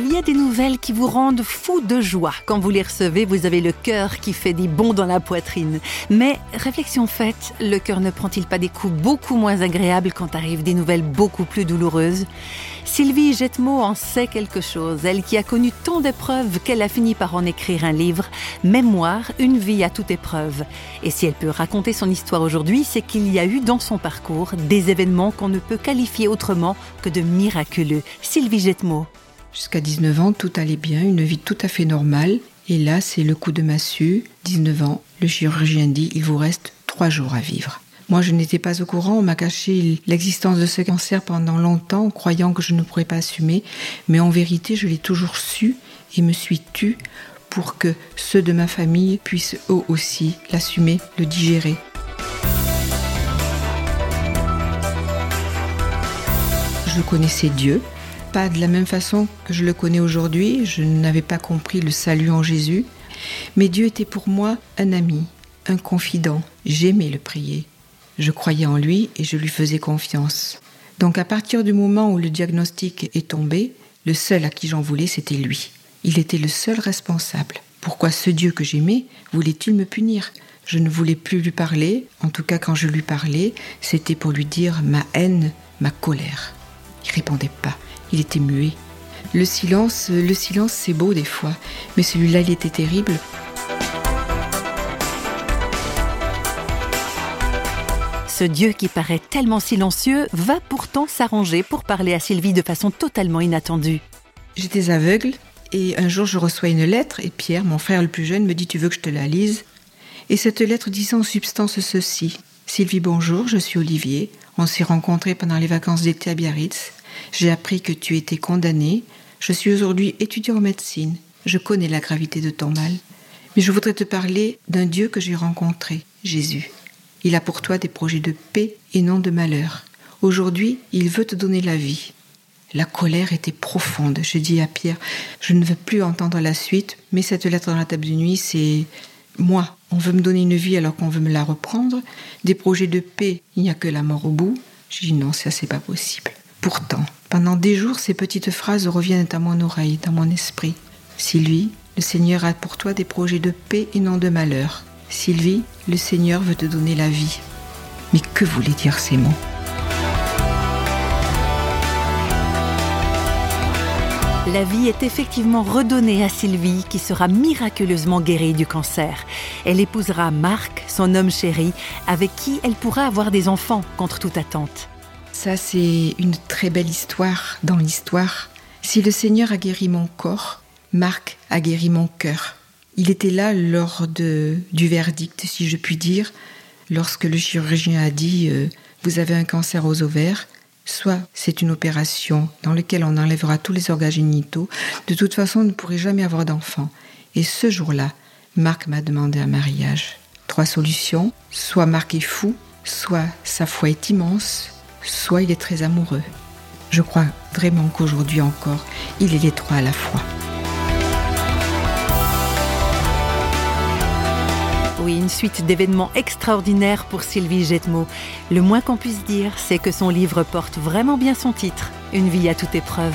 Il y a des nouvelles qui vous rendent fou de joie. Quand vous les recevez, vous avez le cœur qui fait des bonds dans la poitrine. Mais, réflexion faite, le cœur ne prend-il pas des coups beaucoup moins agréables quand arrivent des nouvelles beaucoup plus douloureuses? Sylvie Jetmo en sait quelque chose, elle qui a connu tant d'épreuves qu'elle a fini par en écrire un livre, Mémoire, une vie à toute épreuve. Et si elle peut raconter son histoire aujourd'hui, c'est qu'il y a eu dans son parcours des événements qu'on ne peut qualifier autrement que de miraculeux. Sylvie Jetmo. Jusqu'à 19 ans, tout allait bien, une vie tout à fait normale. Et là, c'est le coup de massue, 19 ans. Le chirurgien dit, il vous reste trois jours à vivre. Moi, je n'étais pas au courant, on m'a caché l'existence de ce cancer pendant longtemps, croyant que je ne pourrais pas assumer, mais en vérité, je l'ai toujours su et me suis tue pour que ceux de ma famille puissent eux aussi l'assumer, le digérer. Je connaissais Dieu, de la même façon que je le connais aujourd'hui, je n'avais pas compris le salut en Jésus, mais Dieu était pour moi un ami, un confident, j'aimais le prier. Je croyais en lui et je lui faisais confiance. Donc à partir du moment où le diagnostic est tombé, le seul à qui j'en voulais, c'était lui. Il était le seul responsable. Pourquoi ce Dieu que j'aimais voulait-il me punir? Je ne voulais plus lui parler, en tout cas quand je lui parlais, c'était pour lui dire ma haine, ma colère. Il répondait pas. Il était muet. Le silence, le silence, c'est beau des fois, mais celui-là, il était terrible. Ce Dieu qui paraît tellement silencieux va pourtant s'arranger pour parler à Sylvie de façon totalement inattendue. J'étais aveugle et un jour je reçois une lettre et Pierre, mon frère le plus jeune, me dit Tu veux que je te la lise? Et cette lettre disait en substance ceci Sylvie, bonjour, je suis Olivier. On s'est rencontrés pendant les vacances d'été à Biarritz. J'ai appris que tu étais condamné. Je suis aujourd'hui étudiant en médecine. Je connais la gravité de ton mal. Mais je voudrais te parler d'un Dieu que j'ai rencontré, Jésus. Il a pour toi des projets de paix et non de malheur. Aujourd'hui, il veut te donner la vie. La colère était profonde. Je dis à Pierre, je ne veux plus entendre la suite, mais cette lettre dans la table de nuit, c'est moi. On veut me donner une vie alors qu'on veut me la reprendre. Des projets de paix, il n'y a que la mort au bout. Je dis non, ça c'est pas possible. Pourtant, pendant des jours, ces petites phrases reviennent à mon oreille, dans mon esprit. Sylvie, le Seigneur a pour toi des projets de paix et non de malheur. Sylvie, le Seigneur veut te donner la vie. Mais que voulaient dire ces mots? La vie est effectivement redonnée à Sylvie qui sera miraculeusement guérie du cancer. Elle épousera Marc, son homme chéri, avec qui elle pourra avoir des enfants contre toute attente. Ça, c'est une très belle histoire dans l'histoire. Si le Seigneur a guéri mon corps, Marc a guéri mon cœur. Il était là lors de, du verdict, si je puis dire, lorsque le chirurgien a dit euh, Vous avez un cancer aux ovaires, soit c'est une opération dans laquelle on enlèvera tous les organes génitaux, de toute façon, on ne pourrait jamais avoir d'enfant. Et ce jour-là, Marc m'a demandé un mariage. Trois solutions soit Marc est fou, soit sa foi est immense, soit il est très amoureux. Je crois vraiment qu'aujourd'hui encore, il est les trois à la fois. Oui, une suite d'événements extraordinaires pour Sylvie Jetmo. Le moins qu'on puisse dire, c'est que son livre porte vraiment bien son titre, Une vie à toute épreuve.